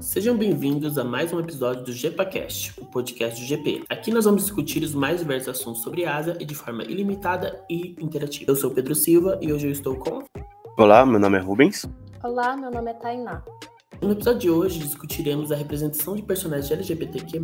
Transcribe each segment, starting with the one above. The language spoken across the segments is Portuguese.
Sejam bem-vindos a mais um episódio do GepaCast, o podcast do GP. Aqui nós vamos discutir os mais diversos assuntos sobre asa e de forma ilimitada e interativa. Eu sou Pedro Silva e hoje eu estou com. Olá, meu nome é Rubens. Olá, meu nome é Tainá. No episódio de hoje discutiremos a representação de personagens LGBTQ+,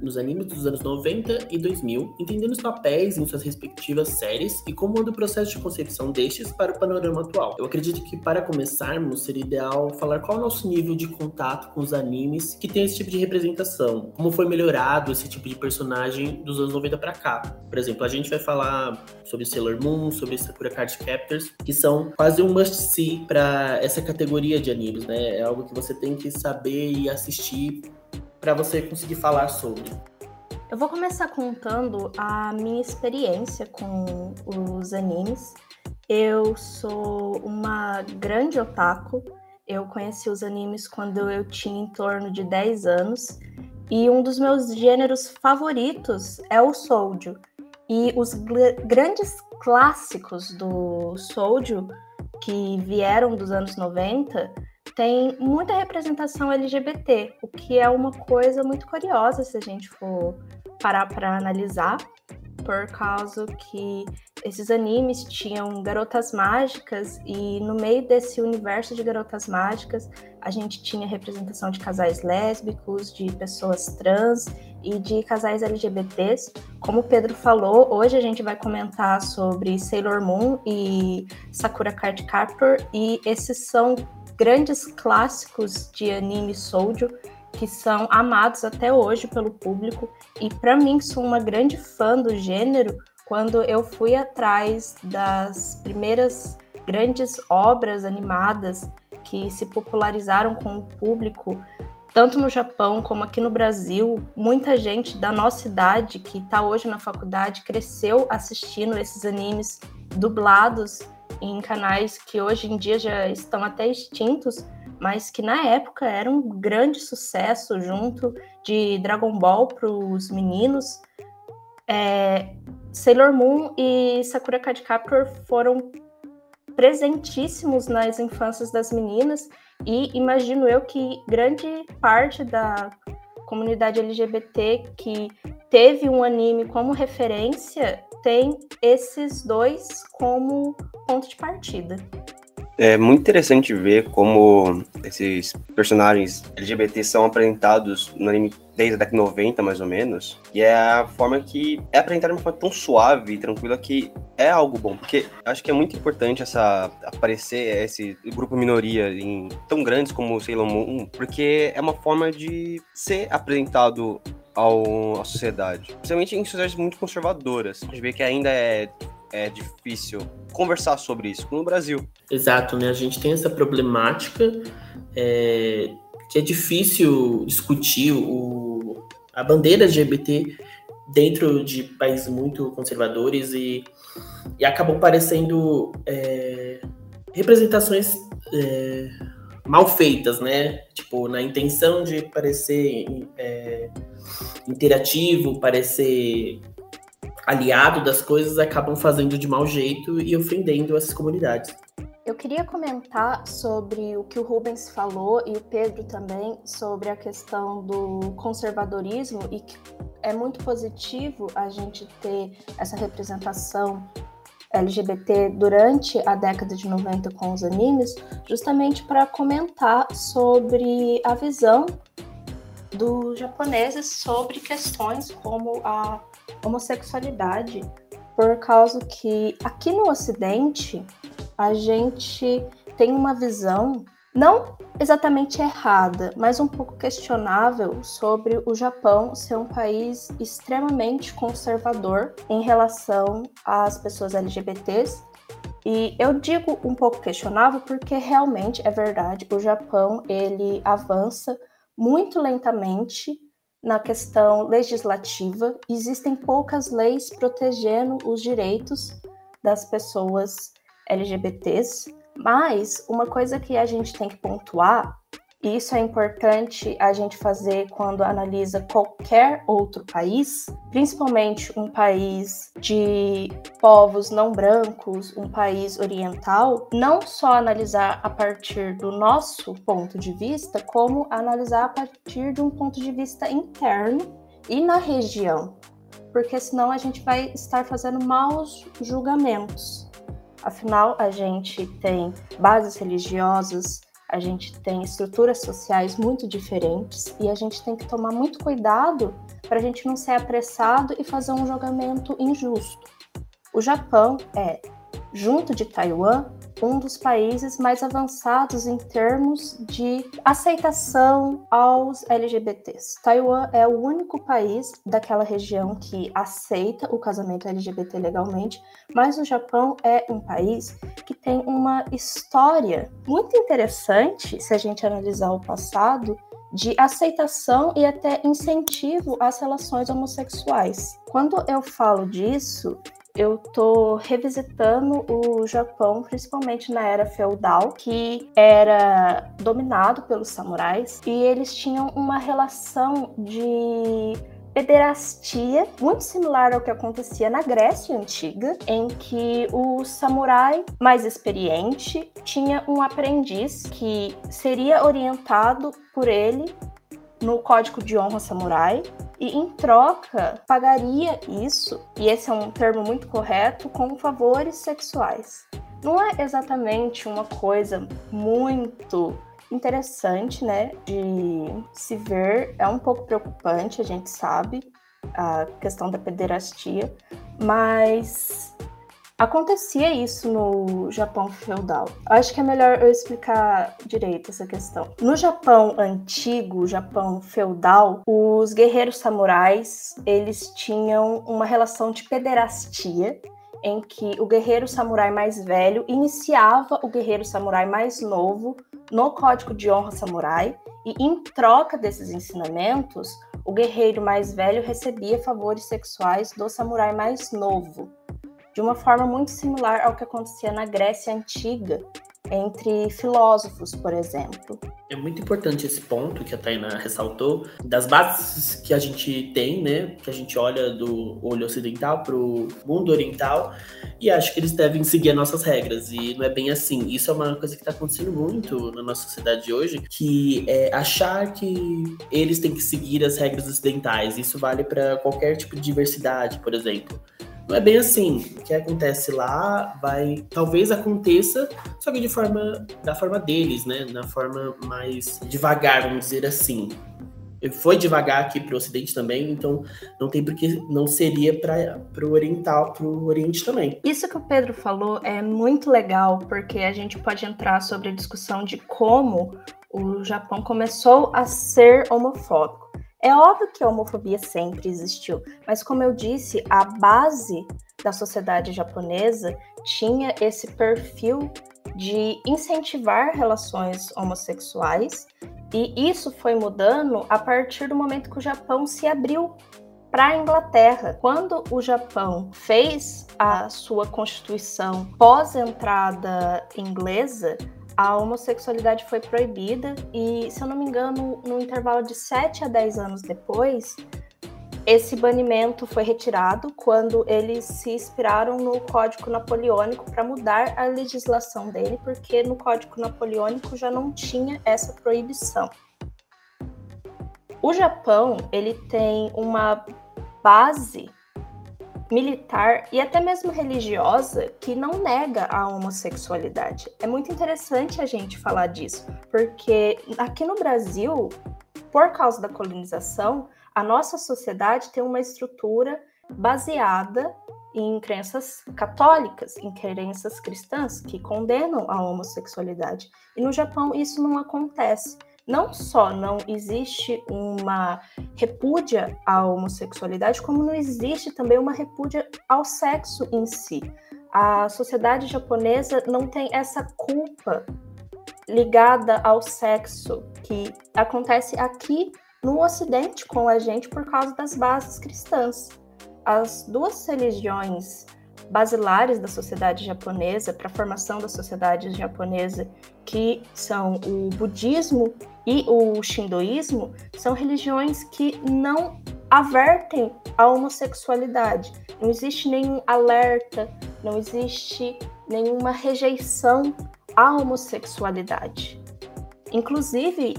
nos animes dos anos 90 e 2000, entendendo os papéis em suas respectivas séries e como anda o processo de concepção destes para o panorama atual. Eu acredito que para começarmos seria ideal falar qual é o nosso nível de contato com os animes que tem esse tipo de representação, como foi melhorado esse tipo de personagem dos anos 90 para cá. Por exemplo, a gente vai falar sobre Sailor Moon, sobre Sakura Card Captors, que são quase um must-see para essa categoria de animes, né? É algo que que você tem que saber e assistir para você conseguir falar sobre? Eu vou começar contando a minha experiência com os animes. Eu sou uma grande otaku. Eu conheci os animes quando eu tinha em torno de 10 anos. E um dos meus gêneros favoritos é o Souljo. E os grandes clássicos do Souljo, que vieram dos anos 90, tem muita representação LGBT, o que é uma coisa muito curiosa se a gente for parar para analisar, por causa que esses animes tinham garotas mágicas e no meio desse universo de garotas mágicas a gente tinha representação de casais lésbicos, de pessoas trans e de casais LGBTs. Como o Pedro falou, hoje a gente vai comentar sobre Sailor Moon e Sakura Card Captor e esses são grandes clássicos de anime shoujo que são amados até hoje pelo público. E para mim sou uma grande fã do gênero quando eu fui atrás das primeiras grandes obras animadas que se popularizaram com o público tanto no Japão como aqui no Brasil, muita gente da nossa idade que está hoje na faculdade cresceu assistindo esses animes dublados em canais que hoje em dia já estão até extintos, mas que na época eram um grande sucesso junto de Dragon Ball para os meninos. É, Sailor Moon e Sakura Card Captor foram presentíssimos nas infâncias das meninas e imagino eu que grande parte da comunidade LGBT que teve um anime como referência tem esses dois como ponto de partida. É muito interessante ver como esses personagens LGBT são apresentados no anime desde a década de 90, mais ou menos. E é a forma que é apresentado de uma forma tão suave e tranquila que é algo bom. Porque acho que é muito importante essa aparecer esse grupo minoria em tão grandes como o Sailor Moon, porque é uma forma de ser apresentado ao, à sociedade. Principalmente em sociedades muito conservadoras. A gente vê que ainda é é difícil conversar sobre isso no Brasil. Exato, né? A gente tem essa problemática é, que é difícil discutir o, a bandeira LGBT dentro de países muito conservadores e, e acabam parecendo é, representações é, mal feitas, né? Tipo, na intenção de parecer é, interativo, parecer aliado das coisas acabam fazendo de mau jeito e ofendendo essas comunidades. Eu queria comentar sobre o que o Rubens falou e o Pedro também sobre a questão do conservadorismo e que é muito positivo a gente ter essa representação LGBT durante a década de 90 com os animes, justamente para comentar sobre a visão dos japoneses sobre questões como a homossexualidade, por causa que aqui no Ocidente a gente tem uma visão não exatamente errada, mas um pouco questionável sobre o Japão ser um país extremamente conservador em relação às pessoas LGBTs. E eu digo um pouco questionável porque realmente é verdade, o Japão ele avança muito lentamente na questão legislativa, existem poucas leis protegendo os direitos das pessoas LGBTs, mas uma coisa que a gente tem que pontuar e isso é importante a gente fazer quando analisa qualquer outro país, principalmente um país de povos não brancos, um país oriental, não só analisar a partir do nosso ponto de vista, como analisar a partir de um ponto de vista interno e na região, porque senão a gente vai estar fazendo maus julgamentos. Afinal, a gente tem bases religiosas, a gente tem estruturas sociais muito diferentes e a gente tem que tomar muito cuidado para a gente não ser apressado e fazer um julgamento injusto. O Japão é, junto de Taiwan, um dos países mais avançados em termos de aceitação aos LGBTs. Taiwan é o único país daquela região que aceita o casamento LGBT legalmente, mas o Japão é um país que tem uma história muito interessante se a gente analisar o passado de aceitação e até incentivo às relações homossexuais. Quando eu falo disso, eu tô revisitando o Japão, principalmente na era feudal, que era dominado pelos samurais, e eles tinham uma relação de pederastia, muito similar ao que acontecia na Grécia Antiga, em que o samurai mais experiente tinha um aprendiz que seria orientado por ele no código de honra samurai e em troca pagaria isso, e esse é um termo muito correto, com favores sexuais. Não é exatamente uma coisa muito interessante, né, de se ver, é um pouco preocupante, a gente sabe, a questão da pederastia, mas Acontecia isso no Japão feudal. Acho que é melhor eu explicar direito essa questão. No Japão antigo, Japão feudal, os guerreiros samurais, eles tinham uma relação de pederastia em que o guerreiro samurai mais velho iniciava o guerreiro samurai mais novo no código de honra samurai e em troca desses ensinamentos, o guerreiro mais velho recebia favores sexuais do samurai mais novo de uma forma muito similar ao que acontecia na Grécia Antiga, entre filósofos, por exemplo. É muito importante esse ponto que a Taina ressaltou, das bases que a gente tem, né, que a gente olha do olho ocidental para o mundo oriental, e acho que eles devem seguir as nossas regras, e não é bem assim. Isso é uma coisa que está acontecendo muito na nossa sociedade hoje, que é achar que eles têm que seguir as regras ocidentais. Isso vale para qualquer tipo de diversidade, por exemplo. Não é bem assim. O que acontece lá vai. Talvez aconteça, só que de forma. da forma deles, né? Na forma mais devagar, vamos dizer assim. Foi devagar aqui para o Ocidente também, então não tem porque não seria para o Oriental, para o Oriente também. Isso que o Pedro falou é muito legal, porque a gente pode entrar sobre a discussão de como o Japão começou a ser homofóbico. É óbvio que a homofobia sempre existiu, mas como eu disse, a base da sociedade japonesa tinha esse perfil de incentivar relações homossexuais, e isso foi mudando a partir do momento que o Japão se abriu para a Inglaterra. Quando o Japão fez a sua constituição pós-entrada inglesa, a homossexualidade foi proibida e, se eu não me engano, no intervalo de 7 a 10 anos depois, esse banimento foi retirado quando eles se inspiraram no Código Napoleônico para mudar a legislação dele, porque no Código Napoleônico já não tinha essa proibição. O Japão, ele tem uma base militar e até mesmo religiosa que não nega a homossexualidade. É muito interessante a gente falar disso, porque aqui no Brasil, por causa da colonização, a nossa sociedade tem uma estrutura baseada em crenças católicas, em crenças cristãs que condenam a homossexualidade. E no Japão isso não acontece não só não existe uma repúdia à homossexualidade, como não existe também uma repúdia ao sexo em si. A sociedade japonesa não tem essa culpa ligada ao sexo que acontece aqui no Ocidente com a gente por causa das bases cristãs. As duas religiões basilares da sociedade japonesa, para a formação da sociedade japonesa, que são o budismo e o shindoísmo, são religiões que não avertem a homossexualidade. Não existe nenhum alerta, não existe nenhuma rejeição à homossexualidade. Inclusive,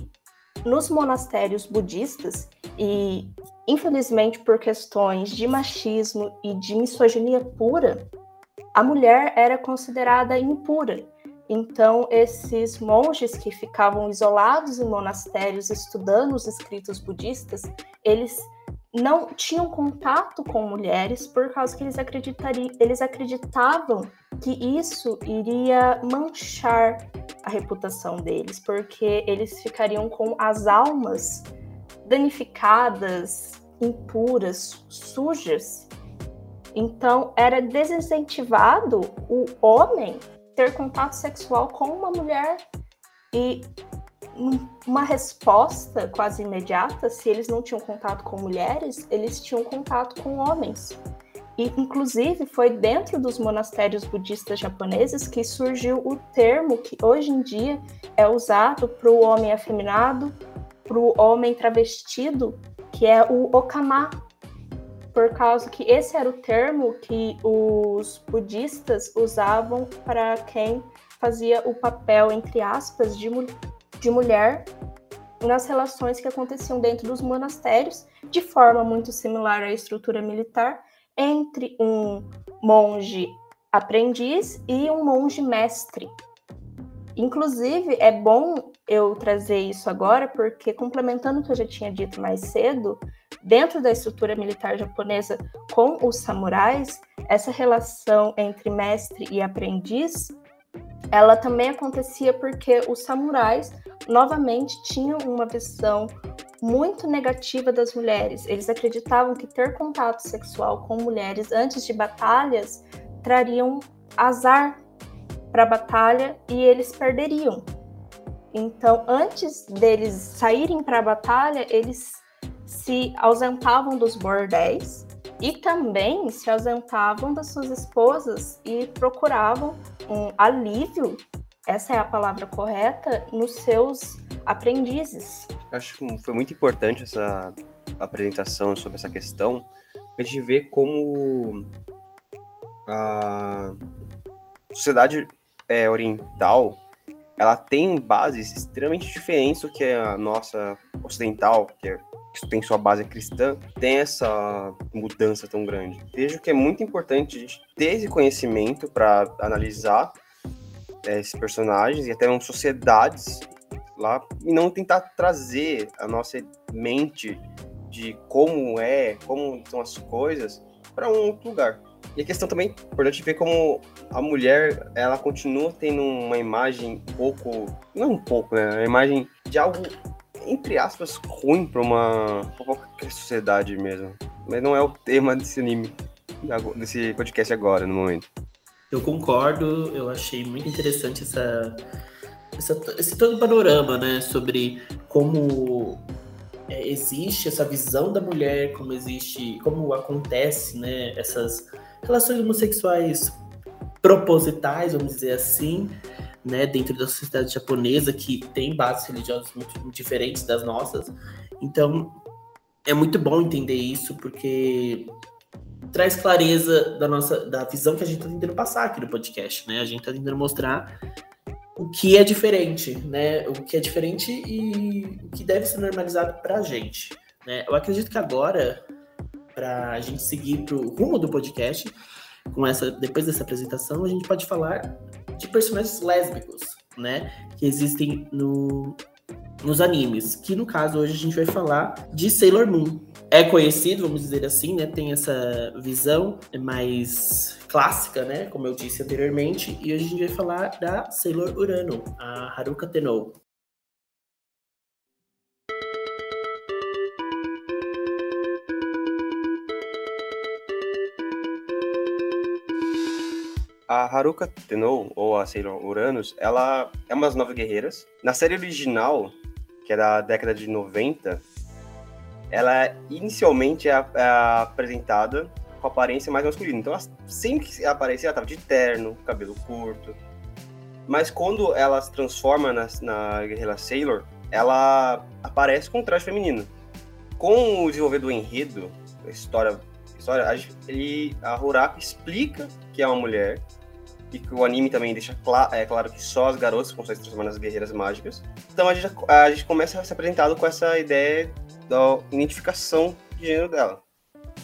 nos monastérios budistas, e infelizmente por questões de machismo e de misoginia pura, a mulher era considerada impura. Então, esses monges que ficavam isolados em monastérios estudando os escritos budistas, eles não tinham contato com mulheres por causa que eles, acreditariam, eles acreditavam que isso iria manchar a reputação deles, porque eles ficariam com as almas danificadas, impuras, sujas. Então, era desincentivado o homem ter contato sexual com uma mulher e uma resposta quase imediata, se eles não tinham contato com mulheres, eles tinham contato com homens. E, inclusive, foi dentro dos monastérios budistas japoneses que surgiu o termo que hoje em dia é usado para o homem afeminado, para o homem travestido, que é o okama, por causa que esse era o termo que os budistas usavam para quem fazia o papel, entre aspas, de, de mulher nas relações que aconteciam dentro dos monastérios, de forma muito similar à estrutura militar, entre um monge aprendiz e um monge mestre. Inclusive, é bom eu trazer isso agora, porque complementando o que eu já tinha dito mais cedo, dentro da estrutura militar japonesa com os samurais, essa relação entre mestre e aprendiz, ela também acontecia porque os samurais novamente tinham uma visão muito negativa das mulheres. Eles acreditavam que ter contato sexual com mulheres antes de batalhas trariam azar para a batalha e eles perderiam. Então, antes deles saírem para a batalha, eles se ausentavam dos bordéis e também se ausentavam das suas esposas e procuravam um alívio, essa é a palavra correta, nos seus aprendizes. Acho que foi muito importante essa apresentação sobre essa questão, a gente vê como a sociedade é, oriental ela tem bases extremamente diferentes do que a nossa ocidental, que, é, que tem sua base cristã, tem essa mudança tão grande. Vejo que é muito importante a gente ter esse conhecimento para analisar é, esses personagens e até uma sociedades lá e não tentar trazer a nossa mente de como é, como são as coisas para um outro lugar. E a questão também, importante ver como a mulher, ela continua tendo uma imagem um pouco, não um pouco, né? Uma imagem de algo, entre aspas, ruim para uma pra qualquer sociedade mesmo. Mas não é o tema desse anime, desse podcast agora, no momento. Eu concordo, eu achei muito interessante essa, essa esse todo panorama, né, sobre como é, existe essa visão da mulher, como existe, como acontece, né, essas relações homossexuais propositais, vamos dizer assim, né, dentro da sociedade japonesa, que tem bases religiosas muito, diferentes das nossas. Então, é muito bom entender isso, porque traz clareza da nossa da visão que a gente está tentando passar aqui no podcast, né? A gente está tentando mostrar o que é diferente, né? O que é diferente e o que deve ser normalizado para a gente. Né? Eu acredito que agora para a gente seguir o rumo do podcast, com essa, depois dessa apresentação, a gente pode falar de personagens lésbicos, né? Que existem no, nos animes. Que no caso hoje a gente vai falar de Sailor Moon. É conhecido, vamos dizer assim, né? Tem essa visão mais clássica, né? Como eu disse anteriormente. E hoje a gente vai falar da Sailor Urano, a Haruka Tennou. A Haruka Tennou, ou a Sailor Uranus, ela é uma das nove guerreiras. Na série original, que é da década de 90, ela inicialmente é, é apresentada com aparência mais masculina. Então, ela, sempre que aparecia, ela tava de terno, cabelo curto. Mas quando ela se transforma na, na Guerreira Sailor, ela aparece com um traje feminino. Com o desenvolver do enredo, a história, a história ele, a Hurako explica que é uma mulher, e que o anime também deixa cl é, claro que só as garotas conseguem se transformar nas guerreiras mágicas. Então a gente, a gente começa a ser apresentado com essa ideia da identificação de gênero dela.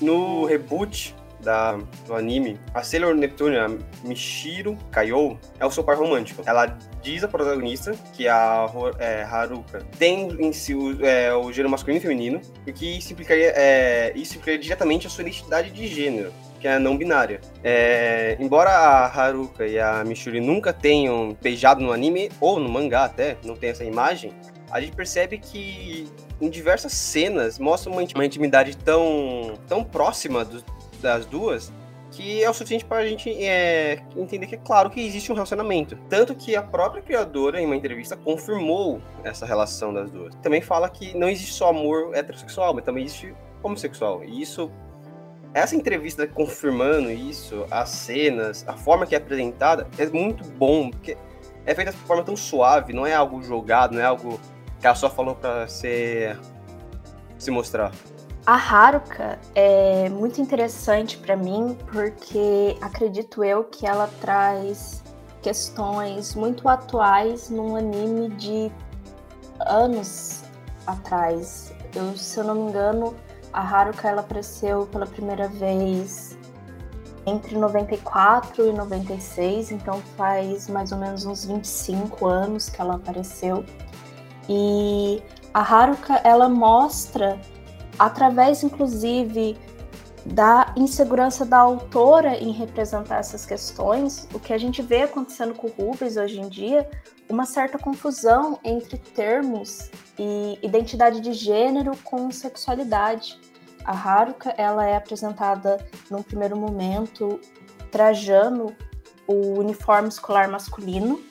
No reboot da, do anime, a Sailor Neptune, a Michiro Kaiou, é o seu par romântico. Ela diz a protagonista que a é, Haruka tem em si o, é, o gênero masculino e feminino, o que isso implicaria, é, isso implicaria diretamente a sua identidade de gênero que é não binária. É, embora a Haruka e a Michuri nunca tenham beijado no anime, ou no mangá até, não tem essa imagem, a gente percebe que em diversas cenas mostra uma intimidade tão, tão próxima do, das duas que é o suficiente para a gente é, entender que é claro que existe um relacionamento. Tanto que a própria criadora, em uma entrevista, confirmou essa relação das duas. Também fala que não existe só amor heterossexual, mas também existe homossexual. E isso, essa entrevista confirmando isso, as cenas, a forma que é apresentada, é muito bom, porque é feita de forma tão suave, não é algo jogado, não é algo que ela só falou para ser se mostrar. A Haruka é muito interessante para mim porque acredito eu que ela traz questões muito atuais num anime de anos atrás. Eu, se eu não me engano, a Haruka ela apareceu pela primeira vez entre 94 e 96, então faz mais ou menos uns 25 anos que ela apareceu. E a Haruka ela mostra através inclusive da insegurança da autora em representar essas questões, o que a gente vê acontecendo com o Rubens hoje em dia, uma certa confusão entre termos e identidade de gênero com sexualidade. A Haruka, ela é apresentada num primeiro momento trajando o uniforme escolar masculino.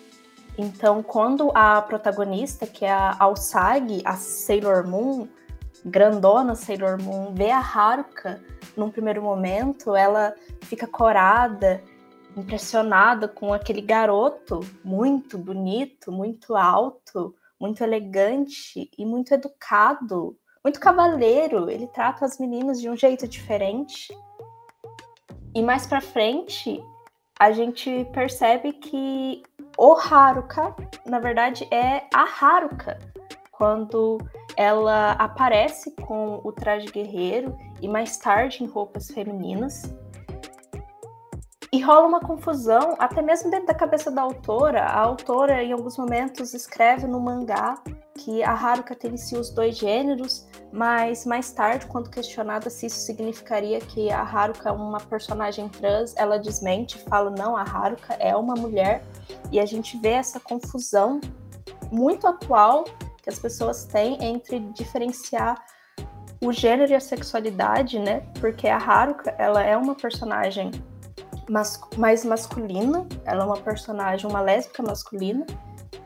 Então, quando a protagonista, que é a Alsag, a Sailor Moon, grandona Sailor Moon vê a Haruka num primeiro momento, ela fica corada, impressionada com aquele garoto muito bonito, muito alto, muito elegante e muito educado, muito cavaleiro. Ele trata as meninas de um jeito diferente. E mais para frente, a gente percebe que o Haruka, na verdade, é a Haruka quando ela aparece com o traje guerreiro e mais tarde em roupas femininas. E rola uma confusão, até mesmo dentro da cabeça da autora. A autora, em alguns momentos, escreve no mangá que a Haruka si os dois gêneros, mas mais tarde, quando questionada se isso significaria que a Haruka é uma personagem trans, ela desmente, fala: não, a Haruka é uma mulher. E a gente vê essa confusão muito atual que as pessoas têm entre diferenciar o gênero e a sexualidade, né? Porque a Haruka, ela é uma personagem mas, mais masculina, ela é uma personagem, uma lésbica masculina,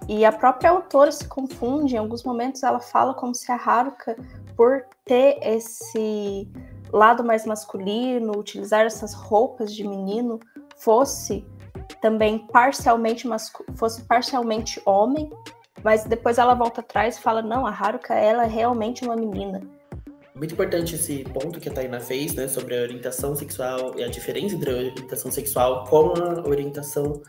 e a própria autora se confunde, em alguns momentos ela fala como se a Haruka, por ter esse lado mais masculino, utilizar essas roupas de menino, fosse também parcialmente fosse parcialmente homem, mas depois ela volta atrás e fala: não, a Haruka ela é realmente uma menina. Muito importante esse ponto que a Taina fez, né, sobre a orientação sexual e a diferença entre a orientação sexual com a orientação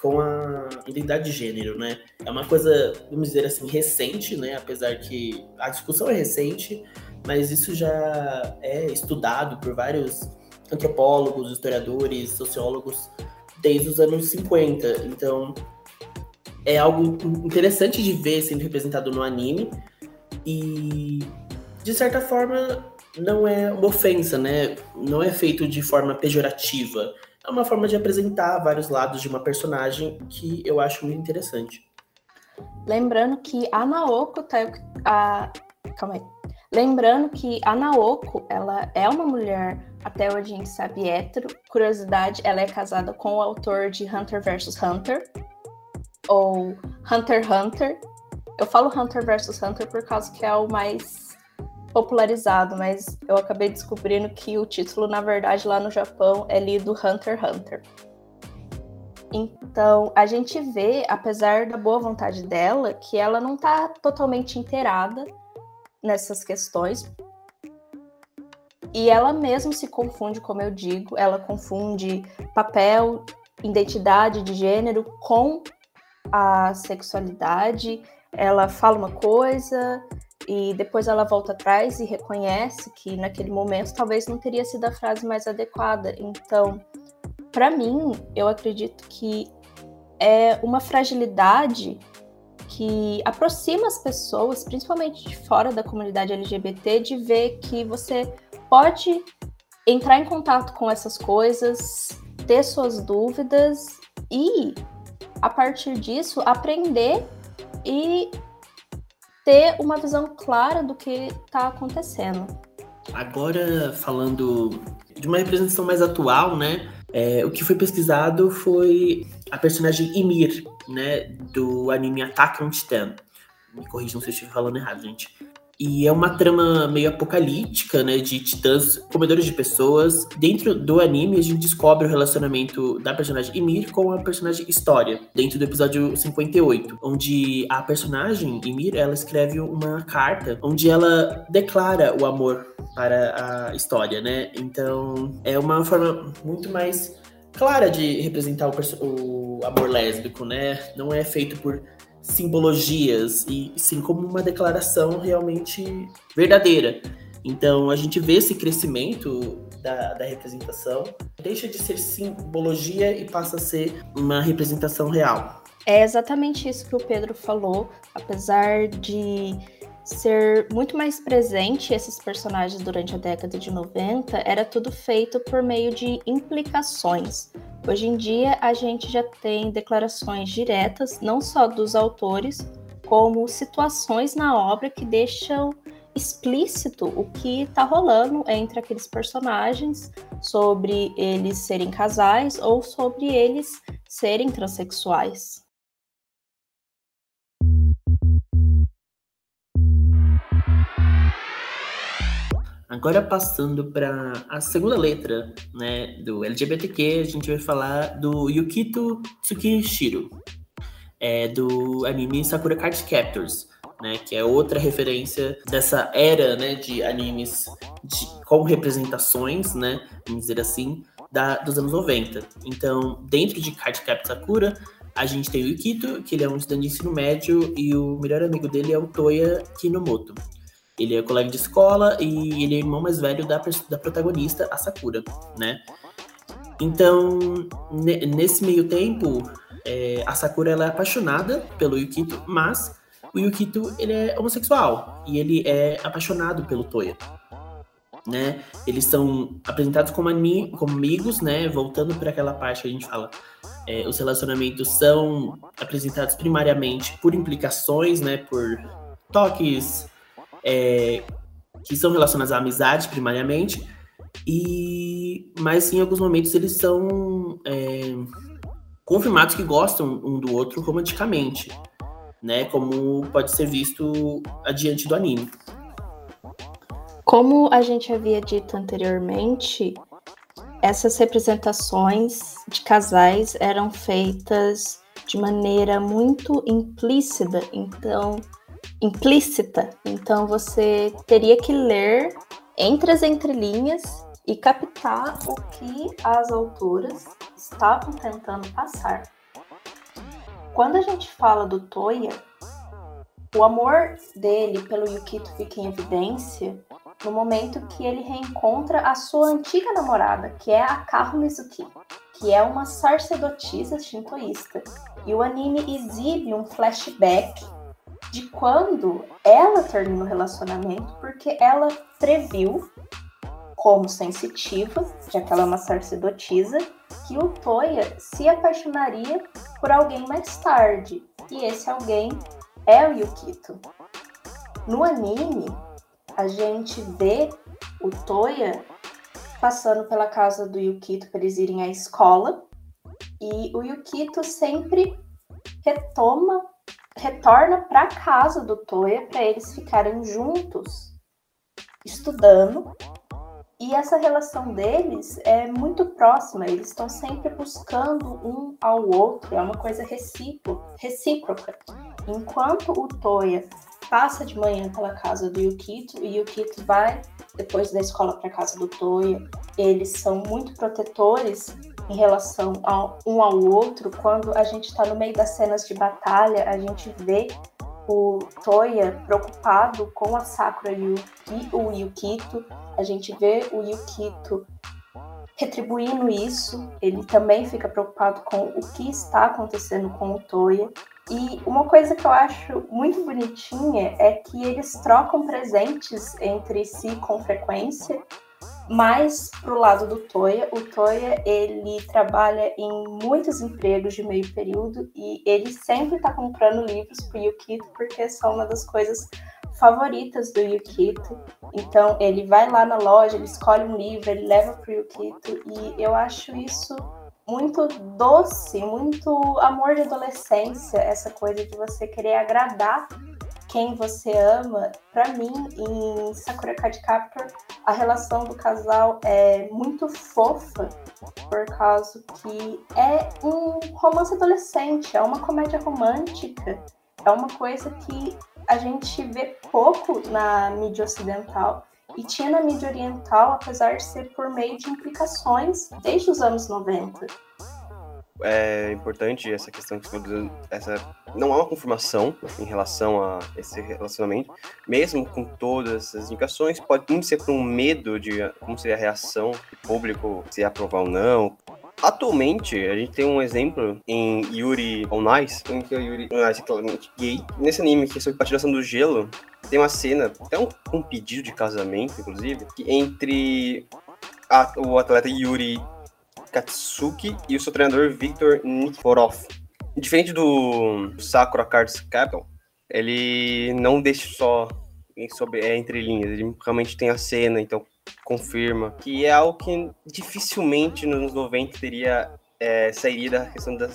com a identidade de gênero, né? É uma coisa, vamos dizer assim, recente, né? Apesar que a discussão é recente, mas isso já é estudado por vários antropólogos, historiadores, sociólogos desde os anos 50. Então, é algo interessante de ver sendo representado no anime e de certa forma não é uma ofensa, né? Não é feito de forma pejorativa. É uma forma de apresentar vários lados de uma personagem que eu acho muito interessante. Lembrando que a Naoko tá a calma aí. Lembrando que a Naoko, ela é uma mulher até hoje a gente sabe hétero. Curiosidade, ela é casada com o autor de Hunter vs Hunter, ou Hunter x Hunter. Eu falo Hunter versus Hunter por causa que é o mais popularizado, mas eu acabei descobrindo que o título, na verdade, lá no Japão é lido Hunter x Hunter. Então, a gente vê, apesar da boa vontade dela, que ela não está totalmente inteirada nessas questões. E ela mesmo se confunde, como eu digo, ela confunde papel, identidade de gênero com a sexualidade. Ela fala uma coisa e depois ela volta atrás e reconhece que naquele momento talvez não teria sido a frase mais adequada. Então, para mim, eu acredito que é uma fragilidade que aproxima as pessoas, principalmente de fora da comunidade LGBT, de ver que você pode entrar em contato com essas coisas, ter suas dúvidas e, a partir disso, aprender e ter uma visão clara do que está acontecendo. Agora, falando de uma representação mais atual, né? É, o que foi pesquisado foi a personagem Ymir, né? Do anime Attack on Titan. Me corrijam se eu estiver falando errado, gente. E é uma trama meio apocalíptica, né? De titãs comedores de pessoas. Dentro do anime, a gente descobre o relacionamento da personagem Ymir com a personagem História, dentro do episódio 58, onde a personagem Ymir, ela escreve uma carta onde ela declara o amor para a história, né? Então, é uma forma muito mais clara de representar o, o amor lésbico, né? Não é feito por simbologias, e sim como uma declaração realmente verdadeira. Então a gente vê esse crescimento da, da, representação, deixa de ser simbologia e passa a ser uma representação real. É exatamente isso que o Pedro falou, apesar de ser muito mais presente esses personagens durante a década de 90, era tudo feito por meio de implicações. Hoje em dia, a gente já tem declarações diretas, não só dos autores, como situações na obra que deixam explícito o que está rolando entre aqueles personagens, sobre eles serem casais ou sobre eles serem transexuais. Agora passando para a segunda letra, né, do LGBTQ, a gente vai falar do Yukito Tsukishiro, é, do anime Sakura Card Captors, né, que é outra referência dessa era, né, de animes de, com representações, né, vamos dizer assim, da, dos anos 90. Então, dentro de Card Captor Sakura, a gente tem o Yukito, que ele é um estudante de ensino médio, e o melhor amigo dele é o Toya Kinomoto. Ele é colega de escola e ele é irmão mais velho da, da protagonista, a Sakura, né? Então, nesse meio tempo, é, a Sakura ela é apaixonada pelo Yukito, mas o Yukito ele é homossexual e ele é apaixonado pelo Toya. Né? Eles são apresentados como, como amigos, né? Voltando para aquela parte que a gente fala, é, os relacionamentos são apresentados primariamente por implicações, né? Por toques, é, que são relacionadas à amizade, primariamente, e mas em alguns momentos eles são é, confirmados que gostam um do outro romanticamente, né? Como pode ser visto adiante do anime. Como a gente havia dito anteriormente, essas representações de casais eram feitas de maneira muito implícita, então implícita. Então você teria que ler entre as entrelinhas e captar o que as autoras estavam tentando passar. Quando a gente fala do Toya, o amor dele pelo Yukito fica em evidência no momento que ele reencontra a sua antiga namorada, que é a Kaho Mizuki, que é uma sacerdotisa shintoísta. E o anime exibe um flashback de quando ela termina o relacionamento, porque ela previu, como sensitiva, já que ela é uma sacerdotisa, que o Toya se apaixonaria por alguém mais tarde. E esse alguém é o Yukito. No anime, a gente vê o Toya passando pela casa do Yukito para eles irem à escola. E o Yukito sempre retoma retorna para casa do Toya para eles ficarem juntos estudando e essa relação deles é muito próxima, eles estão sempre buscando um ao outro, é uma coisa recíproca. Enquanto o Toya passa de manhã pela casa do Yukito e o Yukito vai depois da escola para casa do Toya, eles são muito protetores em relação um ao outro. Quando a gente está no meio das cenas de batalha, a gente vê o Toya preocupado com a Sakura e o Yukito. A gente vê o Yukito retribuindo isso. Ele também fica preocupado com o que está acontecendo com o Toya. E uma coisa que eu acho muito bonitinha é que eles trocam presentes entre si com frequência mais pro lado do Toya, o Toya ele trabalha em muitos empregos de meio período e ele sempre está comprando livros pro Yukito porque são uma das coisas favoritas do Yukito. Então ele vai lá na loja, ele escolhe um livro, ele leva pro Yukito e eu acho isso muito doce, muito amor de adolescência, essa coisa de você querer agradar quem você ama, para mim, em Sakura Card Captor, a relação do casal é muito fofa, por causa que é um romance adolescente, é uma comédia romântica, é uma coisa que a gente vê pouco na mídia ocidental. E tinha na mídia oriental, apesar de ser por meio de implicações desde os anos 90 é importante essa questão que você essa não há uma confirmação em relação a esse relacionamento, mesmo com todas essas indicações, pode muito ser por um medo de como seria a reação do público, se aprovar ou não. Atualmente, a gente tem um exemplo em Yuri on Ice, em que o Yuri on Ice é claramente gay. Nesse anime que é sobre patinação do gelo, tem uma cena, até um, um pedido de casamento, inclusive, que entre a, o atleta Yuri Katsuki e o seu treinador Victor Nikiforov. Diferente do Sakura Cards Capital, ele não deixa só sobre é, entre linhas, ele realmente tem a cena, então confirma que é algo que dificilmente nos anos 90 teria é, sairia da questão de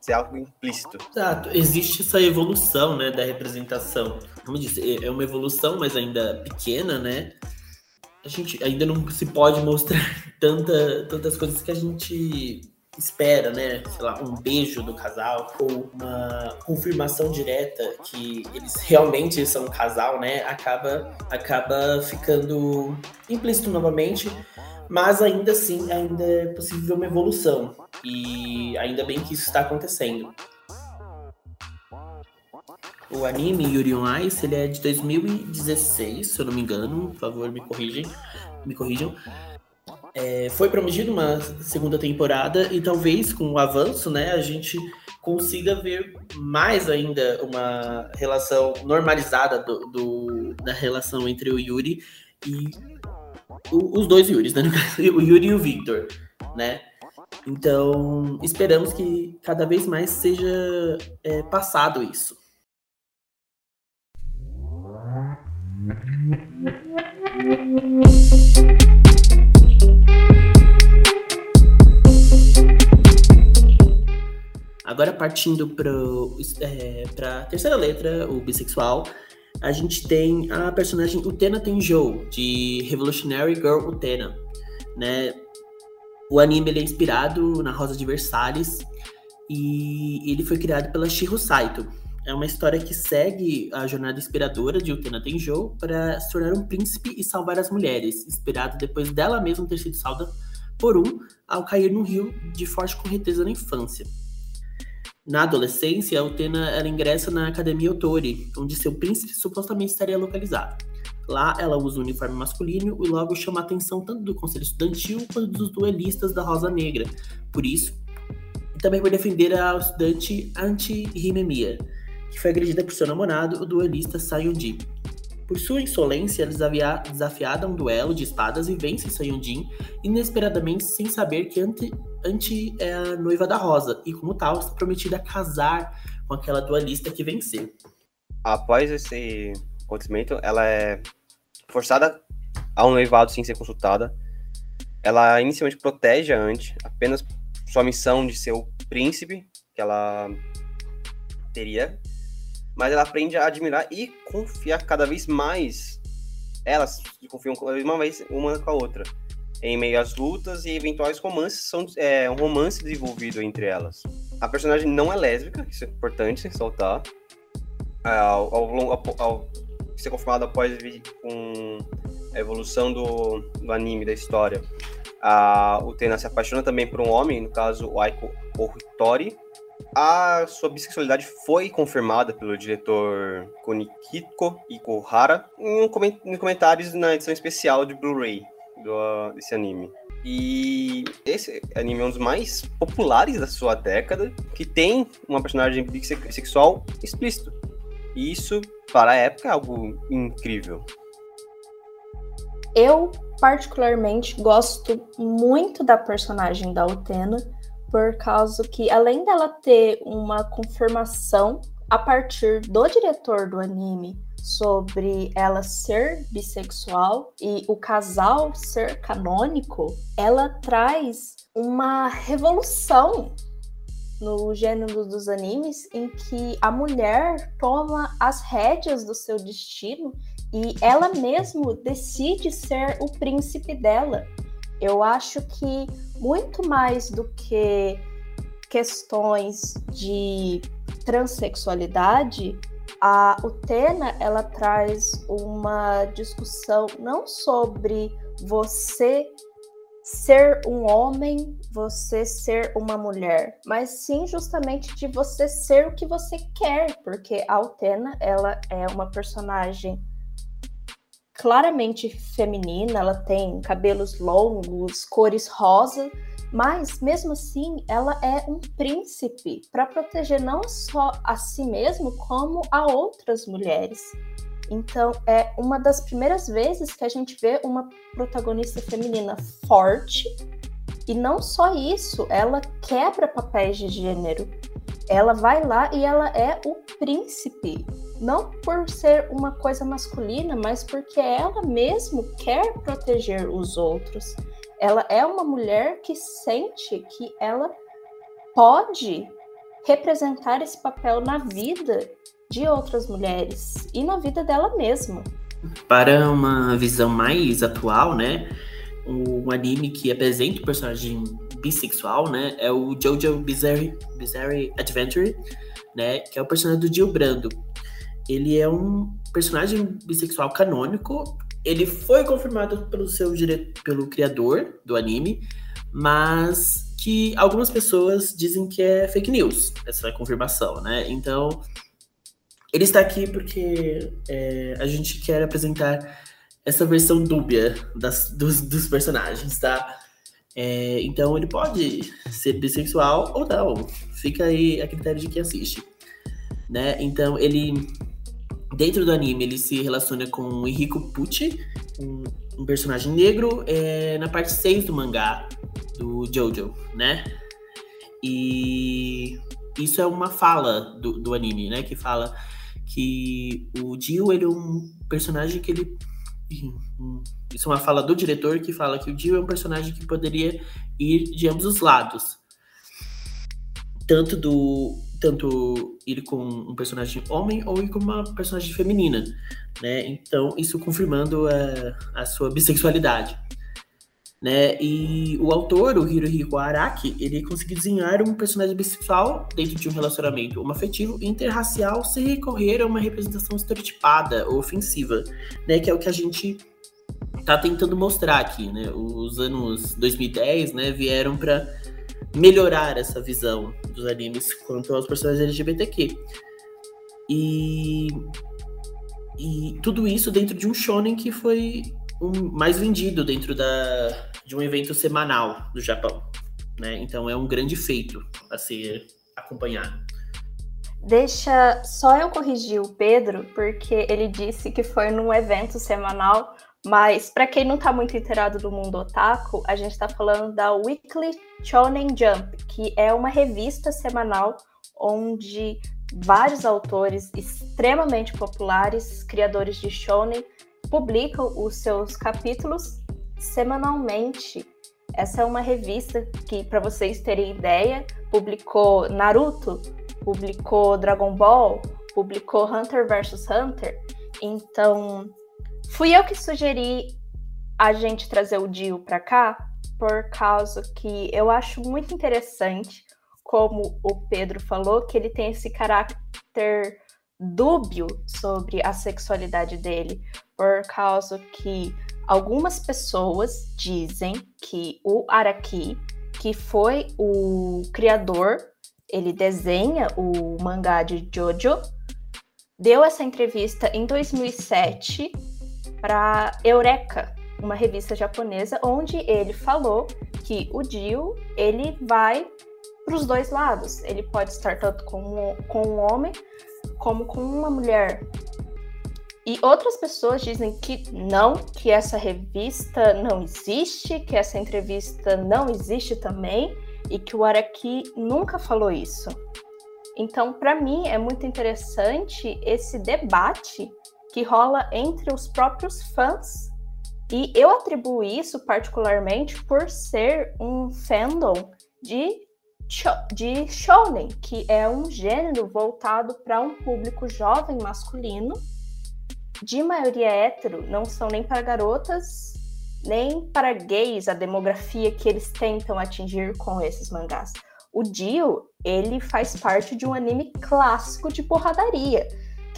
ser algo implícito. Exato, existe essa evolução, né, da representação. Como eu disse, é uma evolução, mas ainda pequena, né? A gente ainda não se pode mostrar tanta, tantas coisas que a gente espera, né? Sei lá, um beijo do casal ou uma confirmação direta que eles realmente são um casal, né? Acaba, acaba ficando implícito novamente, mas ainda assim, ainda é possível uma evolução e ainda bem que isso está acontecendo. O anime Yuri on Ice, ele é de 2016, se eu não me engano. Por favor, me corrigem. Me corrijam. É, foi prometido uma segunda temporada e talvez com o avanço, né, a gente consiga ver mais ainda uma relação normalizada do, do da relação entre o Yuri e o, os dois Yuris, né, o Yuri e o Victor, né? Então, esperamos que cada vez mais seja é, passado isso. Agora partindo para é, a terceira letra, o bissexual, a gente tem a personagem Utena Tenjou, de Revolutionary Girl Utena. Né? O anime é inspirado na Rosa de Versalhes e ele foi criado pela Shiro Saito, é uma história que segue a jornada inspiradora de Utena Tenjou para se tornar um príncipe e salvar as mulheres, inspirado depois dela mesma ter sido salva por um ao cair no rio de forte correnteza na infância. Na adolescência, Utena ela ingressa na Academia Otori, onde seu príncipe supostamente estaria localizado. Lá, ela usa um uniforme masculino e logo chama a atenção tanto do conselho estudantil quanto dos duelistas da Rosa Negra. Por isso, e também por defender a estudante anti-Himemia, que foi agredida por seu namorado, o duelista Sayonji. Por sua insolência, ela desafiada a um duelo de espadas e vence Sayonjin inesperadamente sem saber que Anti, Anti é a noiva da Rosa e, como tal, está prometida a casar com aquela duelista que venceu. Após esse acontecimento, ela é forçada a um noivado sem ser consultada. Ela inicialmente protege a Anti, apenas sua missão de ser o príncipe que ela teria mas ela aprende a admirar e confiar cada vez mais elas se confiam uma vez uma com a outra. Em meio às lutas e eventuais romances, são é, um romance desenvolvido entre elas. A personagem não é lésbica, isso é importante ressaltar. Ao, ao, ao, ao ser confirmado após com a evolução do, do anime, da história, a Utena se apaixona também por um homem, no caso o Aiko Ohitori. A sua bissexualidade foi confirmada pelo diretor Konikiko Ikuhara em, em comentários na edição especial de Blu-ray desse anime. E esse anime é um dos mais populares da sua década, que tem uma personagem bissexual explícito. E isso, para a época, é algo incrível. Eu, particularmente, gosto muito da personagem da Utena, por causa que, além dela ter uma confirmação a partir do diretor do anime sobre ela ser bissexual e o casal ser canônico, ela traz uma revolução no gênero dos animes em que a mulher toma as rédeas do seu destino e ela mesmo decide ser o príncipe dela. Eu acho que muito mais do que questões de transexualidade, a Utena ela traz uma discussão não sobre você ser um homem, você ser uma mulher, mas sim justamente de você ser o que você quer, porque a Utena ela é uma personagem claramente feminina, ela tem cabelos longos, cores rosa, mas mesmo assim ela é um príncipe para proteger não só a si mesmo, como a outras mulheres. Então é uma das primeiras vezes que a gente vê uma protagonista feminina forte, e não só isso, ela quebra papéis de gênero. Ela vai lá e ela é o príncipe não por ser uma coisa masculina, mas porque ela mesmo quer proteger os outros. Ela é uma mulher que sente que ela pode representar esse papel na vida de outras mulheres e na vida dela mesma. Para uma visão mais atual, né, um anime que apresenta o personagem bissexual, né, é o JoJo Bizarre, Bizarre Adventure, né, que é o personagem do Jill Brando, ele é um personagem bissexual canônico. Ele foi confirmado pelo seu diretor, pelo criador do anime, mas que algumas pessoas dizem que é fake news essa confirmação, né? Então ele está aqui porque é, a gente quer apresentar essa versão dúbia das, dos, dos personagens, tá? É, então ele pode ser bissexual ou não. Fica aí a critério de quem assiste. Né? Então ele Dentro do anime, ele se relaciona com o Enrico Pucci, um, um personagem negro, é, na parte 6 do mangá do Jojo, né? E isso é uma fala do, do anime, né? Que fala que o Jill, ele é um personagem que ele... Isso é uma fala do diretor que fala que o Jill é um personagem que poderia ir de ambos os lados. Tanto do tanto ir com um personagem homem ou ir com uma personagem feminina, né? Então, isso confirmando a, a sua bissexualidade. Né? E o autor, o Hirohiko Araki, ele conseguiu desenhar um personagem bissexual dentro de um relacionamento homoafetivo interracial sem recorrer a uma representação estereotipada ou ofensiva, né? Que é o que a gente tá tentando mostrar aqui, né? Os anos 2010, né, vieram para melhorar essa visão dos animes quanto aos personagens LGBTQ. E, e tudo isso dentro de um shonen que foi um, mais vendido dentro da, de um evento semanal do Japão. Né? Então é um grande feito a ser acompanhado. Deixa só eu corrigir o Pedro, porque ele disse que foi num evento semanal, mas para quem não está muito inteirado do mundo otaku, a gente está falando da Weekly Shonen Jump, que é uma revista semanal onde vários autores extremamente populares, criadores de shonen, publicam os seus capítulos semanalmente. Essa é uma revista que, para vocês terem ideia, publicou Naruto, publicou Dragon Ball, publicou Hunter vs Hunter. Então, Fui eu que sugeri a gente trazer o Dio para cá, por causa que eu acho muito interessante, como o Pedro falou, que ele tem esse caráter dúbio sobre a sexualidade dele, por causa que algumas pessoas dizem que o Araki, que foi o criador, ele desenha o mangá de Jojo, deu essa entrevista em 2007 para Eureka, uma revista japonesa, onde ele falou que o Dio ele vai para os dois lados. Ele pode estar tanto com, com um homem como com uma mulher. E outras pessoas dizem que não, que essa revista não existe, que essa entrevista não existe também e que o Araki nunca falou isso. Então, para mim, é muito interessante esse debate que rola entre os próprios fãs. E eu atribuo isso particularmente por ser um fandom de, de shonen, que é um gênero voltado para um público jovem masculino, de maioria hétero, não são nem para garotas, nem para gays a demografia que eles tentam atingir com esses mangás. O Dio, ele faz parte de um anime clássico de porradaria.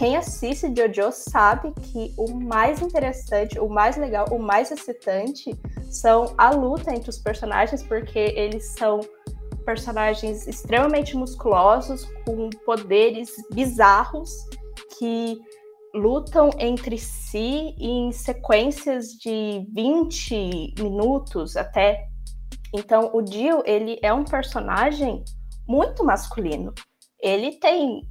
Quem assiste JoJo sabe que o mais interessante, o mais legal, o mais excitante são a luta entre os personagens, porque eles são personagens extremamente musculosos, com poderes bizarros, que lutam entre si em sequências de 20 minutos até então, o Dio, ele é um personagem muito masculino. Ele tem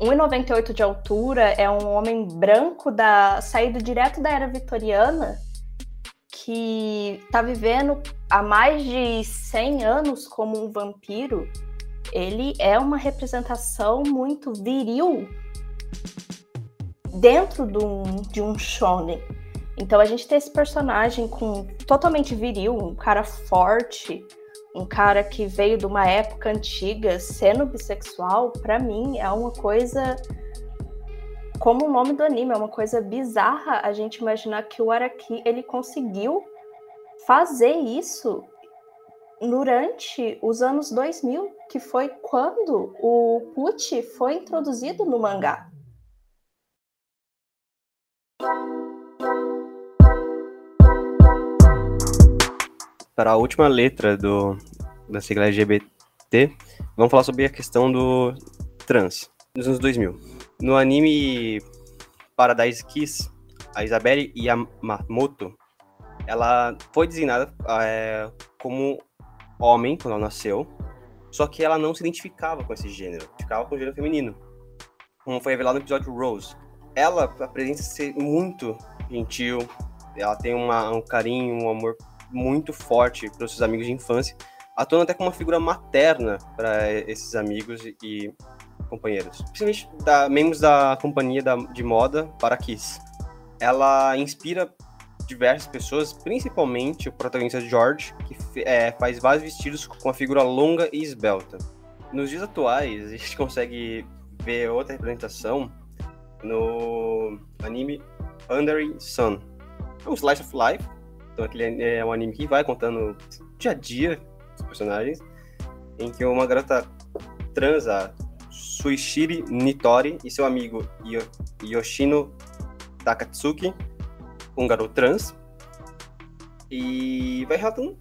1,98 de altura, é um homem branco da saído direto da era vitoriana, que está vivendo há mais de 100 anos como um vampiro. Ele é uma representação muito viril dentro de um, de um shonen. Então a gente tem esse personagem com totalmente viril, um cara forte, um cara que veio de uma época antiga, sendo bissexual, para mim é uma coisa como o nome do anime, é uma coisa bizarra a gente imaginar que o Araki ele conseguiu fazer isso durante os anos 2000, que foi quando o Pucci foi introduzido no mangá. Para a última letra do, da sigla LGBT, vamos falar sobre a questão do trans, nos anos 2000. No anime Paradise Kiss, a Isabelle Yamamoto, ela foi designada é, como homem quando ela nasceu, só que ela não se identificava com esse gênero, ficava com o gênero feminino, como foi revelado no episódio Rose. Ela apresenta ser muito gentil, ela tem uma, um carinho, um amor muito forte para os seus amigos de infância, atuando até como uma figura materna para esses amigos e, companheiros, principalmente da, membros da companhia da, de moda para Kiss. Ela inspira diversas pessoas, principalmente o protagonista George, que é, faz vários vestidos com uma figura longa e esbelta. Nos dias atuais, a gente consegue ver outra representação no anime Under Sun. É um slice of life então aquele é um anime que vai contando dia a dia dos personagens, em que uma garota transa Suishiri Nitori e seu amigo Yoshino Takatsuki, um garoto trans, e vai relatando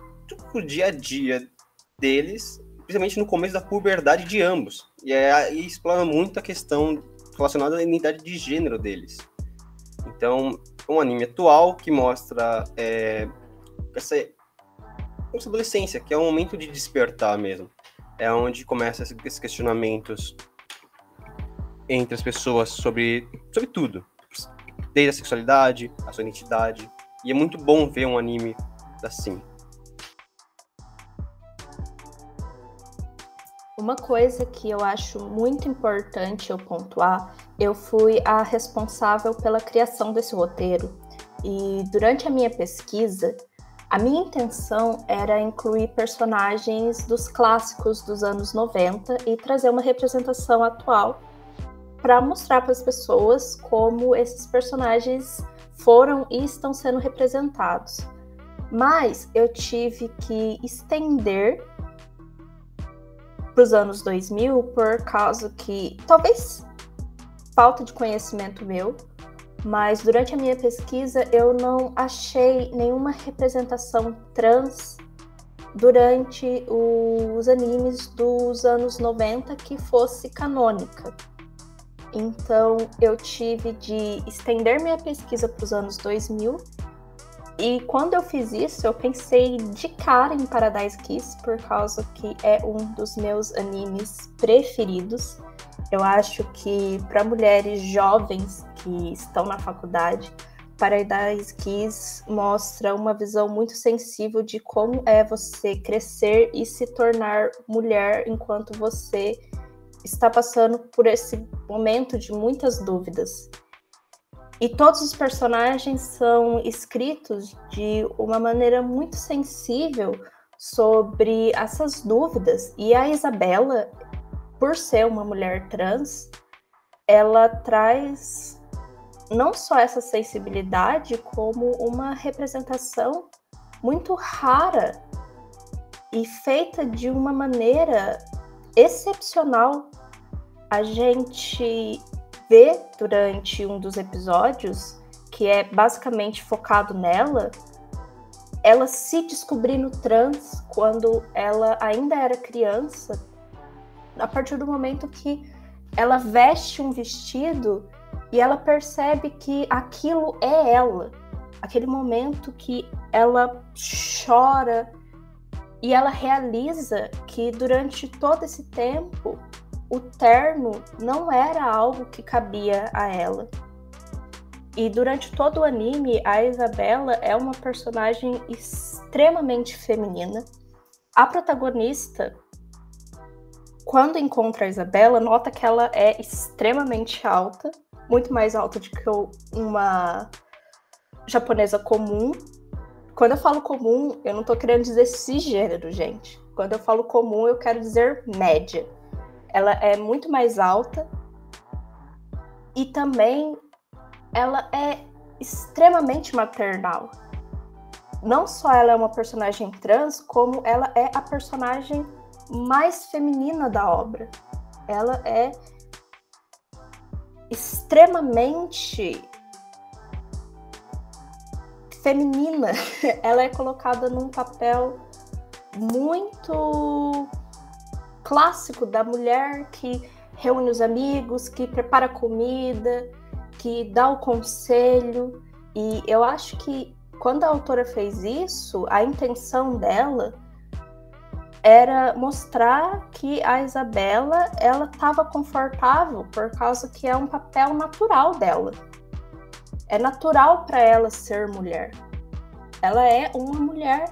o dia a dia deles, principalmente no começo da puberdade de ambos. E aí explora muito a questão relacionada à identidade de gênero deles. Então, um anime atual que mostra é, essa, essa adolescência, que é um momento de despertar mesmo. É onde começam esses questionamentos entre as pessoas sobre, sobre tudo. Desde a sexualidade, a sua identidade. E é muito bom ver um anime assim. Uma coisa que eu acho muito importante eu pontuar, eu fui a responsável pela criação desse roteiro. E durante a minha pesquisa, a minha intenção era incluir personagens dos clássicos dos anos 90 e trazer uma representação atual para mostrar para as pessoas como esses personagens foram e estão sendo representados. Mas eu tive que estender para os anos 2000 por causa que talvez falta de conhecimento meu, mas durante a minha pesquisa eu não achei nenhuma representação trans durante os animes dos anos 90 que fosse canônica. Então eu tive de estender minha pesquisa para os anos 2000. E quando eu fiz isso, eu pensei de cara em Paradise Kiss, por causa que é um dos meus animes preferidos. Eu acho que para mulheres jovens que estão na faculdade, Paradise Kiss mostra uma visão muito sensível de como é você crescer e se tornar mulher enquanto você está passando por esse momento de muitas dúvidas. E todos os personagens são escritos de uma maneira muito sensível sobre essas dúvidas. E a Isabela, por ser uma mulher trans, ela traz não só essa sensibilidade, como uma representação muito rara e feita de uma maneira excepcional. A gente vê durante um dos episódios, que é basicamente focado nela, ela se descobrindo trans quando ela ainda era criança, a partir do momento que ela veste um vestido e ela percebe que aquilo é ela. Aquele momento que ela chora e ela realiza que durante todo esse tempo o terno não era algo que cabia a ela. E durante todo o anime, a Isabela é uma personagem extremamente feminina. A protagonista, quando encontra a Isabela, nota que ela é extremamente alta, muito mais alta do que uma japonesa comum. Quando eu falo comum, eu não tô querendo dizer cisgênero, gente. Quando eu falo comum, eu quero dizer média. Ela é muito mais alta e também ela é extremamente maternal. Não só ela é uma personagem trans, como ela é a personagem mais feminina da obra. Ela é extremamente feminina. Ela é colocada num papel muito clássico da mulher que reúne os amigos, que prepara comida, que dá o conselho. E eu acho que quando a autora fez isso, a intenção dela era mostrar que a Isabela ela estava confortável por causa que é um papel natural dela. É natural para ela ser mulher. Ela é uma mulher.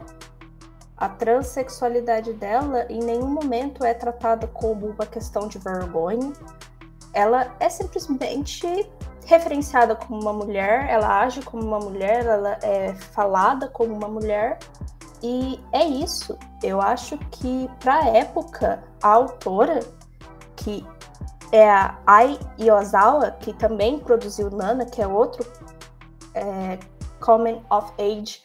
A transexualidade dela em nenhum momento é tratada como uma questão de vergonha. Ela é simplesmente referenciada como uma mulher, ela age como uma mulher, ela é falada como uma mulher e é isso. Eu acho que para época, a autora, que é a Ai Yozawa, que também produziu Nana, que é outro é, Coming of Age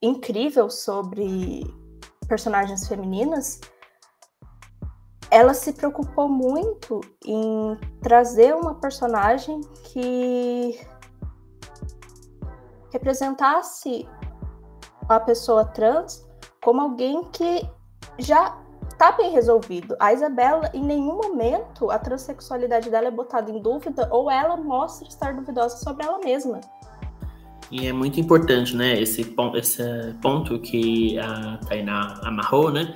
incrível sobre personagens femininas, ela se preocupou muito em trazer uma personagem que representasse a pessoa trans como alguém que já está bem resolvido. A Isabela, em nenhum momento, a transexualidade dela é botada em dúvida ou ela mostra estar duvidosa sobre ela mesma. E é muito importante, né, esse, ponto, esse ponto que a Tainá amarrou, né,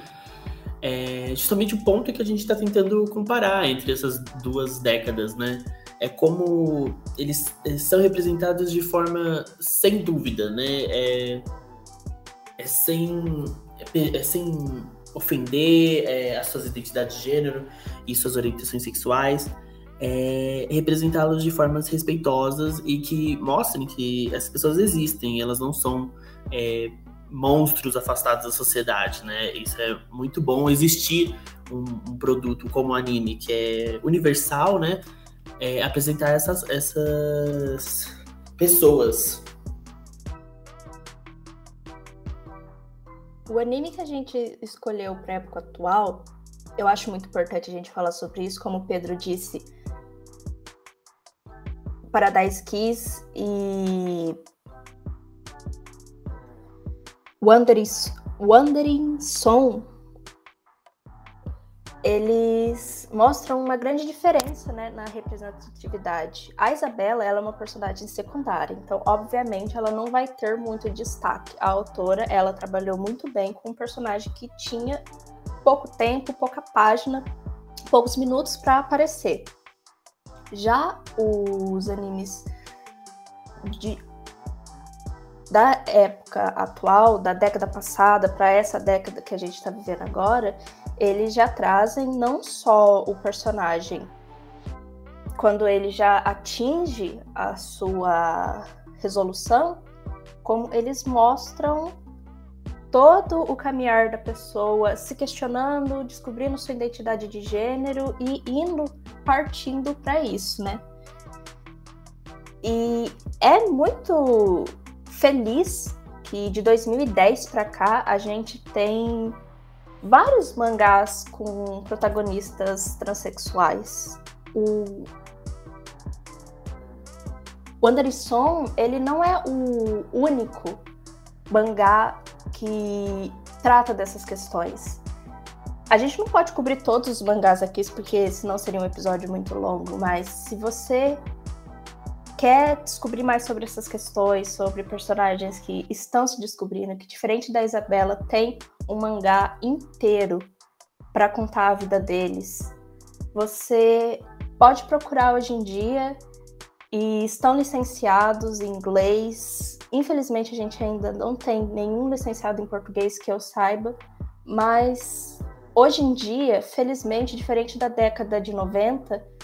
é justamente o ponto que a gente está tentando comparar entre essas duas décadas, né, é como eles, eles são representados de forma sem dúvida, né, é, é sem, é, sem ofender é, as suas identidades de gênero e suas orientações sexuais, é, representá-los de formas respeitosas e que mostrem que essas pessoas existem, elas não são é, monstros afastados da sociedade, né? Isso é muito bom existir um, um produto como o anime que é universal, né? É, apresentar essas, essas pessoas O anime que a gente escolheu para época atual, eu acho muito importante a gente falar sobre isso, como o Pedro disse. Paradise Kiss e Wandering, Wandering Song eles mostram uma grande diferença né, na representatividade. A Isabela ela é uma personagem secundária, então, obviamente, ela não vai ter muito destaque. A autora ela trabalhou muito bem com um personagem que tinha pouco tempo, pouca página, poucos minutos para aparecer. Já os animes de, da época atual, da década passada para essa década que a gente está vivendo agora, eles já trazem não só o personagem quando ele já atinge a sua resolução, como eles mostram todo o caminhar da pessoa se questionando, descobrindo sua identidade de gênero e indo partindo para isso, né? E é muito feliz que de 2010 para cá a gente tem vários mangás com protagonistas transexuais. O Wanderisson, ele não é o único mangá que trata dessas questões. A gente não pode cobrir todos os mangás aqui, porque senão seria um episódio muito longo, mas se você quer descobrir mais sobre essas questões, sobre personagens que estão se descobrindo, que diferente da Isabela, tem um mangá inteiro para contar a vida deles. Você pode procurar hoje em dia e estão licenciados em inglês. Infelizmente a gente ainda não tem nenhum licenciado em português que eu saiba, mas hoje em dia, felizmente, diferente da década de 90,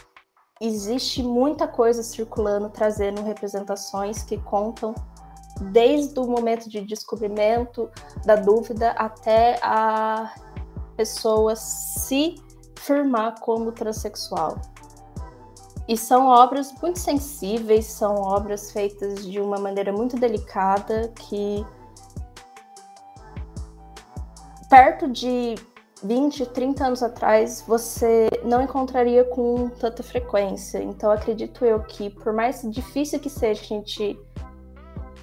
existe muita coisa circulando, trazendo representações que contam desde o momento de descobrimento da dúvida até a pessoa se firmar como transexual. E são obras muito sensíveis, são obras feitas de uma maneira muito delicada que perto de 20, 30 anos atrás, você não encontraria com tanta frequência. Então, acredito eu que, por mais difícil que seja a gente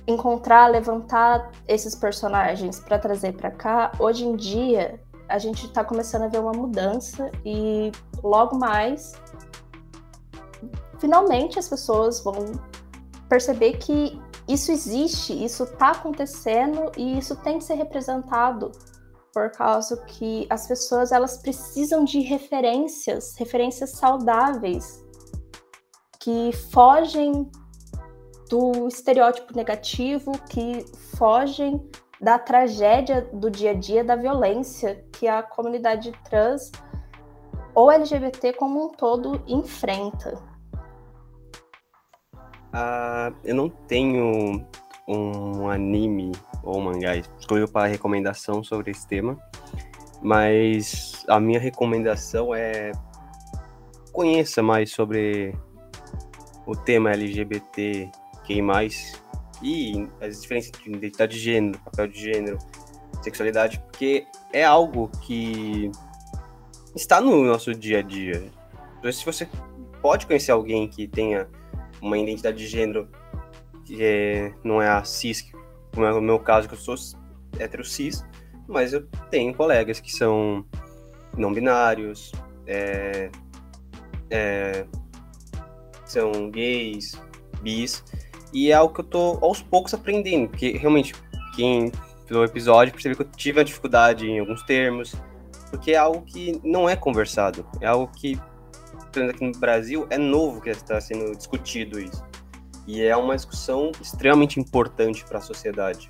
encontrar, levantar esses personagens para trazer para cá, hoje em dia a gente está começando a ver uma mudança e logo mais, finalmente as pessoas vão perceber que isso existe, isso está acontecendo e isso tem que ser representado por causa que as pessoas elas precisam de referências, referências saudáveis que fogem do estereótipo negativo, que fogem da tragédia do dia a dia, da violência que a comunidade trans ou LGBT como um todo enfrenta. Uh, eu não tenho um anime ou mangá escolhido para recomendação sobre esse tema, mas a minha recomendação é conheça mais sobre o tema LGBT, quem mais e as diferenças de identidade de gênero, papel de gênero, sexualidade, porque é algo que está no nosso dia a dia. Então, se você pode conhecer alguém que tenha uma identidade de gênero que é, não é a cis, como é o meu caso, que eu sou hétero cis, mas eu tenho colegas que são não binários, é, é, são gays, bis, e é algo que eu tô aos poucos aprendendo, porque realmente, quem pelo episódio percebeu que eu tive uma dificuldade em alguns termos, porque é algo que não é conversado, é algo que, pelo menos aqui no Brasil, é novo que está sendo discutido isso. E é uma discussão extremamente importante para a sociedade.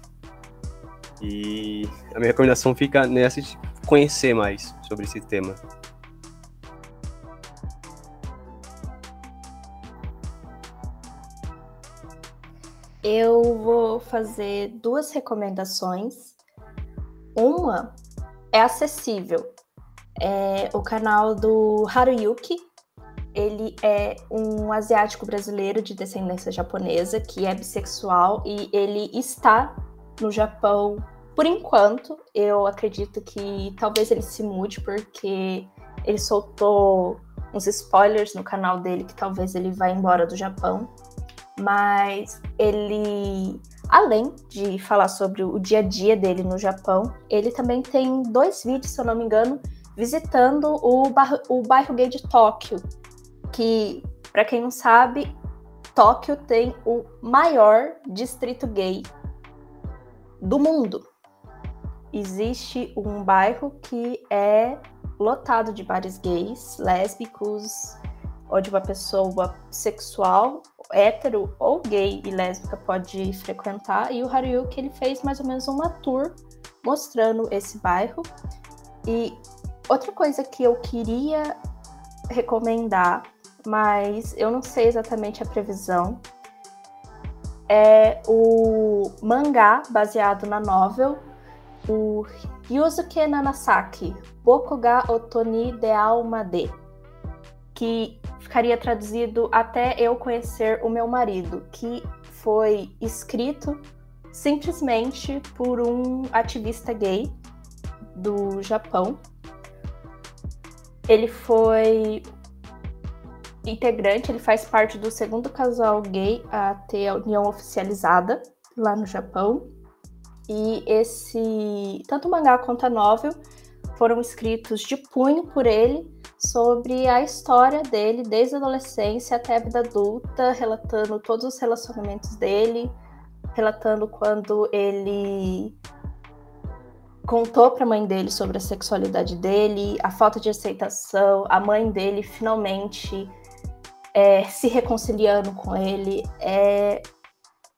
E a minha recomendação fica nessa de conhecer mais sobre esse tema. Eu vou fazer duas recomendações. Uma é acessível. É o canal do Haruyuki, ele é um asiático brasileiro de descendência japonesa que é bissexual e ele está no Japão por enquanto, eu acredito que talvez ele se mude, porque ele soltou uns spoilers no canal dele que talvez ele vá embora do Japão. Mas ele, além de falar sobre o dia a dia dele no Japão, ele também tem dois vídeos, se eu não me engano, visitando o, bar o bairro gay de Tóquio, que, para quem não sabe, Tóquio tem o maior distrito gay do mundo. Existe um bairro que é lotado de bares gays, lésbicos, onde uma pessoa sexual, hétero ou gay e lésbica pode frequentar. E o Haryuki ele fez mais ou menos uma tour mostrando esse bairro. E outra coisa que eu queria recomendar, mas eu não sei exatamente a previsão, é o mangá baseado na novel, o Yusuke Nanasaki, Bokuga Otoni de Alma de, que ficaria traduzido Até Eu Conhecer o Meu Marido, que foi escrito simplesmente por um ativista gay do Japão. Ele foi integrante, ele faz parte do segundo casal gay a ter a união oficializada lá no Japão. E esse, tanto o mangá quanto a novel foram escritos de punho por ele sobre a história dele desde a adolescência até a vida adulta, relatando todos os relacionamentos dele, relatando quando ele contou para a mãe dele sobre a sexualidade dele, a falta de aceitação, a mãe dele finalmente é, se reconciliando com ele. É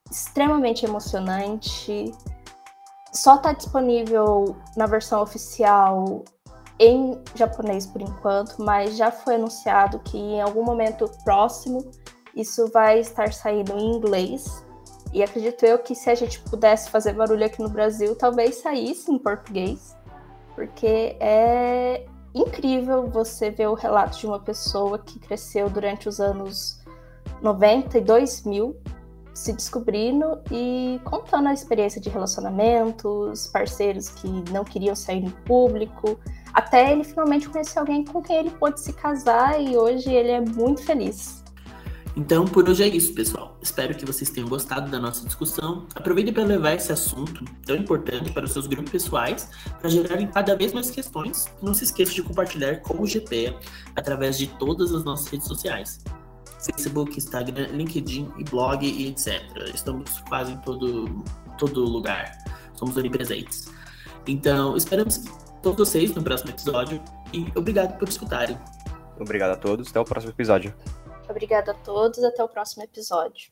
extremamente emocionante só está disponível na versão oficial em japonês por enquanto, mas já foi anunciado que em algum momento próximo isso vai estar saindo em inglês. E acredito eu que se a gente pudesse fazer barulho aqui no Brasil, talvez saísse em português, porque é incrível você ver o relato de uma pessoa que cresceu durante os anos 90 e 2000 se descobrindo e contando a experiência de relacionamentos, parceiros que não queriam sair no público, até ele finalmente conhecer alguém com quem ele pôde se casar e hoje ele é muito feliz. Então, por hoje é isso, pessoal. Espero que vocês tenham gostado da nossa discussão. Aproveitem para levar esse assunto tão importante para os seus grupos pessoais, para gerarem cada vez mais questões. Não se esqueça de compartilhar com o GP através de todas as nossas redes sociais. Facebook, Instagram, LinkedIn e blog e etc. Estamos quase em todo, todo lugar. Somos onipresentes. Então, esperamos todos vocês no próximo episódio e obrigado por escutarem. Obrigado a todos, até o próximo episódio. Obrigada a todos, até o próximo episódio.